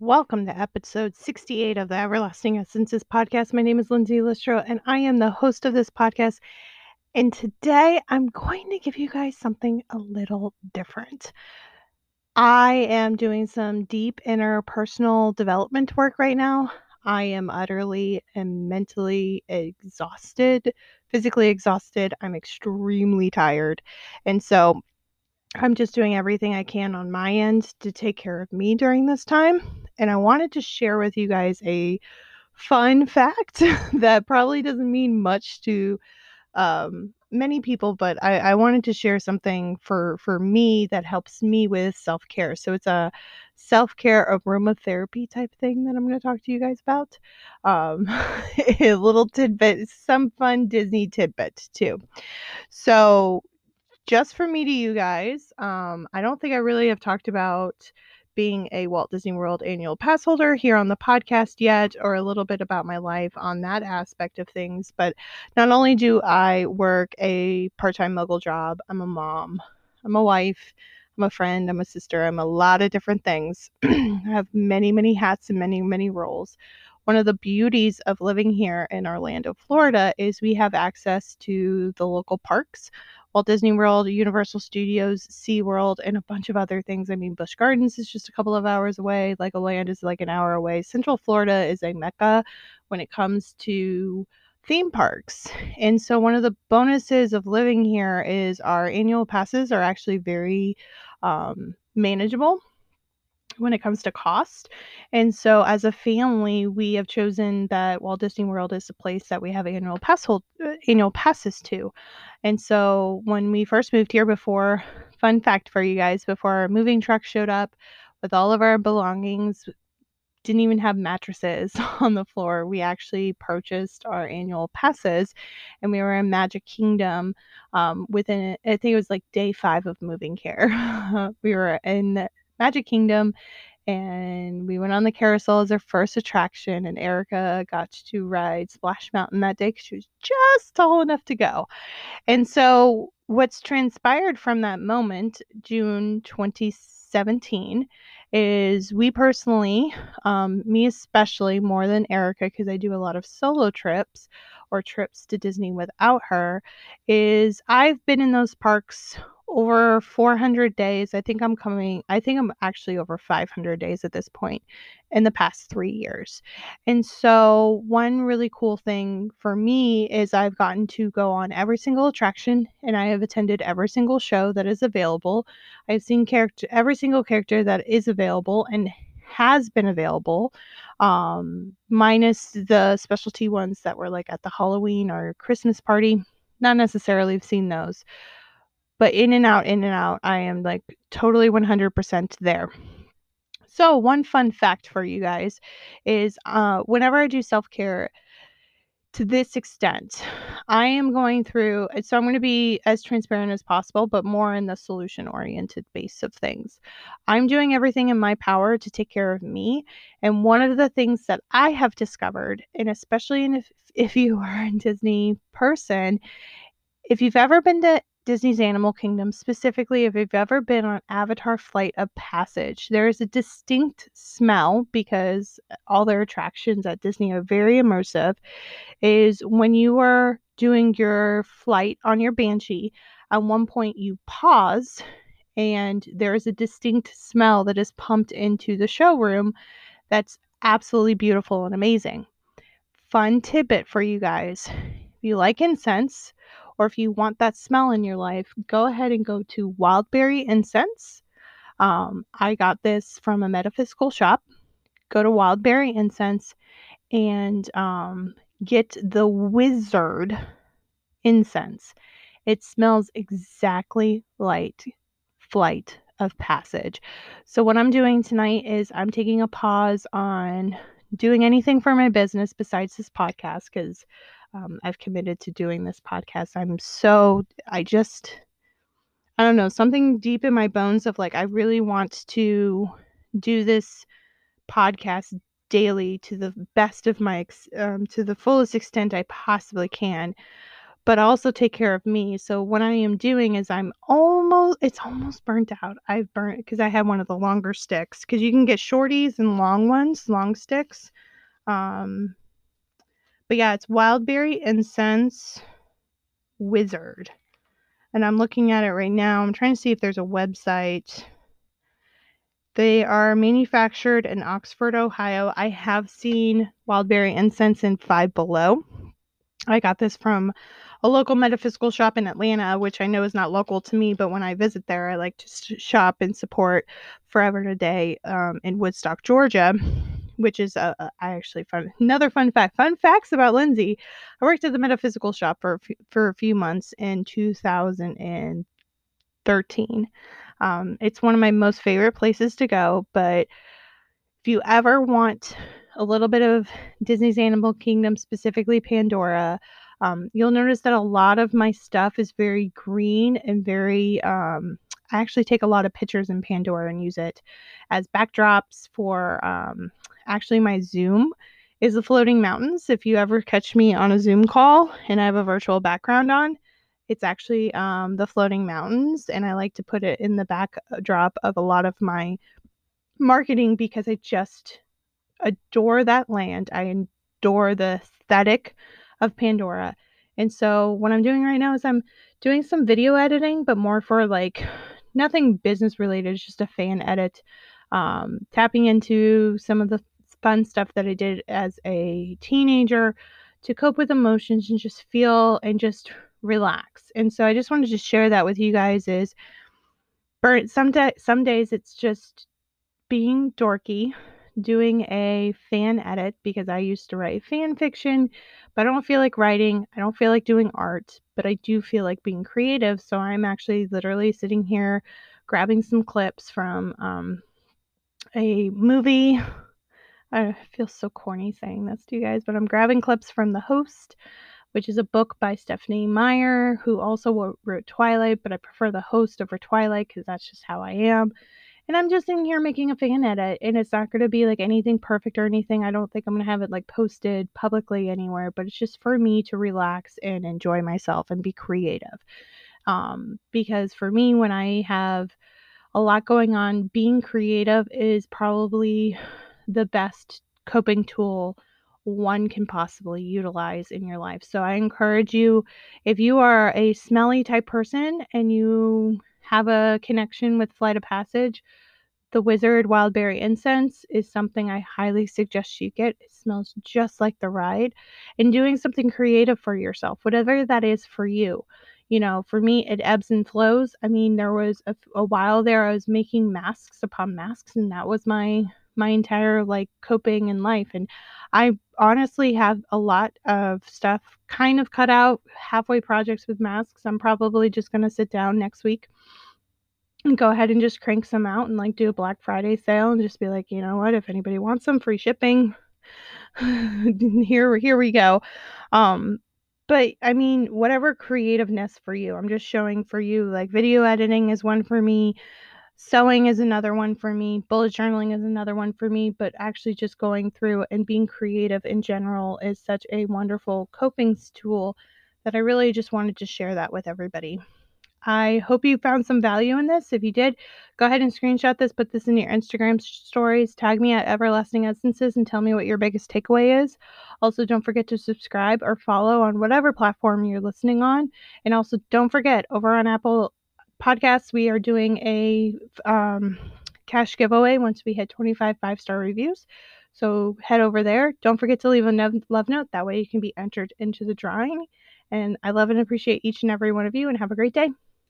Welcome to episode 68 of the Everlasting Essences podcast. My name is Lindsay Listro, and I am the host of this podcast. And today I'm going to give you guys something a little different. I am doing some deep inner personal development work right now. I am utterly and mentally exhausted, physically exhausted. I'm extremely tired. And so I'm just doing everything I can on my end to take care of me during this time. And I wanted to share with you guys a fun fact that probably doesn't mean much to um, many people, but I, I wanted to share something for for me that helps me with self care. So it's a self care aromatherapy type thing that I'm going to talk to you guys about. Um, a little tidbit, some fun Disney tidbit too. So just for me to you guys, um, I don't think I really have talked about being a Walt Disney World annual pass holder here on the podcast yet, or a little bit about my life on that aspect of things. But not only do I work a part time muggle job, I'm a mom, I'm a wife, I'm a friend, I'm a sister, I'm a lot of different things. I have many, many hats and many, many roles. One of the beauties of living here in Orlando, Florida, is we have access to the local parks. Walt Disney World, Universal Studios, SeaWorld, and a bunch of other things. I mean, Busch Gardens is just a couple of hours away. Legoland is like an hour away. Central Florida is a mecca when it comes to theme parks. And so one of the bonuses of living here is our annual passes are actually very um, manageable when it comes to cost. And so as a family, we have chosen that Walt Disney World is a place that we have annual pass hold, uh, annual passes to. And so when we first moved here before, fun fact for you guys, before our moving truck showed up with all of our belongings, didn't even have mattresses on the floor. We actually purchased our annual passes and we were in Magic Kingdom um, within, I think it was like day five of moving here. we were in Magic Kingdom and we went on the carousel as our first attraction and erica got to ride splash mountain that day because she was just tall enough to go. And so what's transpired from that moment june 2017 is we personally um, me especially more than erica because i do a lot of solo trips or trips to disney without her is i've been in those parks over 400 days. I think I'm coming, I think I'm actually over 500 days at this point in the past three years. And so, one really cool thing for me is I've gotten to go on every single attraction and I have attended every single show that is available. I've seen character, every single character that is available and has been available um minus the specialty ones that were like at the Halloween or Christmas party not necessarily have seen those but in and out, in and out, I am like totally 100% there. So, one fun fact for you guys is uh, whenever I do self care to this extent, I am going through, so I'm going to be as transparent as possible, but more in the solution oriented base of things. I'm doing everything in my power to take care of me. And one of the things that I have discovered, and especially if, if you are a Disney person, if you've ever been to Disney's Animal Kingdom, specifically if you've ever been on Avatar Flight of Passage, there is a distinct smell because uh, all their attractions at Disney are very immersive. Is when you are doing your flight on your Banshee, at one point you pause and there is a distinct smell that is pumped into the showroom that's absolutely beautiful and amazing. Fun tidbit for you guys. If you like incense, or if you want that smell in your life, go ahead and go to Wildberry Incense. Um, I got this from a metaphysical shop. Go to Wildberry Incense and um, get the Wizard incense. It smells exactly like Flight of Passage. So, what I'm doing tonight is I'm taking a pause on doing anything for my business besides this podcast because um, I've committed to doing this podcast. I'm so, I just, I don't know, something deep in my bones of like, I really want to do this podcast daily to the best of my, um, to the fullest extent I possibly can. but also take care of me. So what I am doing is I'm almost it's almost burnt out. I've burnt because I had one of the longer sticks because you can get shorties and long ones, long sticks. Um, but yeah, it's wildberry incense wizard. And I'm looking at it right now. I'm trying to see if there's a website. They are manufactured in Oxford, Ohio. I have seen wildberry incense in Five Below. I got this from a local metaphysical shop in Atlanta, which I know is not local to me, but when I visit there, I like to shop and support Forever Today um, in Woodstock, Georgia, which is a I actually fun another fun fact. Fun facts about Lindsay. I worked at the metaphysical shop for for a few months in 2013. Um, it's one of my most favorite places to go, but if you ever want a little bit of Disney's Animal Kingdom, specifically Pandora, um, you'll notice that a lot of my stuff is very green and very. Um, I actually take a lot of pictures in Pandora and use it as backdrops for. Um, actually, my Zoom is the floating mountains. If you ever catch me on a Zoom call and I have a virtual background on, it's actually um, the floating mountains, and I like to put it in the backdrop of a lot of my marketing because I just adore that land. I adore the aesthetic of Pandora. And so what I'm doing right now is I'm doing some video editing, but more for like nothing business related, it's just a fan edit. Um, tapping into some of the fun stuff that I did as a teenager to cope with emotions and just feel and just relax. And so I just wanted to share that with you guys is burn some day, some days it's just being dorky doing a fan edit because I used to write fan fiction, but I don't feel like writing. I don't feel like doing art, but I do feel like being creative. So I'm actually literally sitting here grabbing some clips from um, a movie. I feel so corny saying this to you guys, but I'm grabbing clips from The Host, which is a book by Stephenie Meyer, who also wrote Twilight, but I prefer The Host over Twilight because that's just how I am. And I'm just in here making a fan edit, and it's not going to be like anything perfect or anything. I don't think I'm going to have it like posted publicly anywhere, but it's just for me to relax and enjoy myself and be creative. Um, because for me, when I have a lot going on, being creative is probably the best coping tool one can possibly utilize in your life. So I encourage you if you are a smelly type person and you have a connection with Flight of Passage, the Wizard Wildberry Incense is something I highly suggest you get. It smells just like the ride. And doing something creative for yourself, whatever that is for you. You know, for me, it ebbs and flows. I mean, there was a, a while there I was making masks upon masks, and that was my my entire like coping in life and i honestly have a lot of stuff kind of cut out halfway projects with masks i'm probably just going to sit down next week and go ahead and just crank some out and like do a black friday sale and just be like you know what? If anybody wants some free shipping here here we go. Um but i mean whatever creativeness for you i'm just showing for you like video editing is one for me Sewing is another one for me. Bullet journaling is another one for me. But actually, just going through and being creative in general is such a wonderful coping tool that I really just wanted to share that with everybody. I hope you found some value in this. If you did, go ahead and screenshot this, put this in your Instagram stories, tag me at Everlasting Essences, and tell me what your biggest takeaway is. Also, don't forget to subscribe or follow on whatever platform you're listening on. And also, don't forget over on Apple podcasts, we are doing a um, cash giveaway once we hit 25 five star reviews. So head over there. Don't forget to leave a love note. That way you can be entered into the drawing. And I love and appreciate each and every one of you, and have a great day.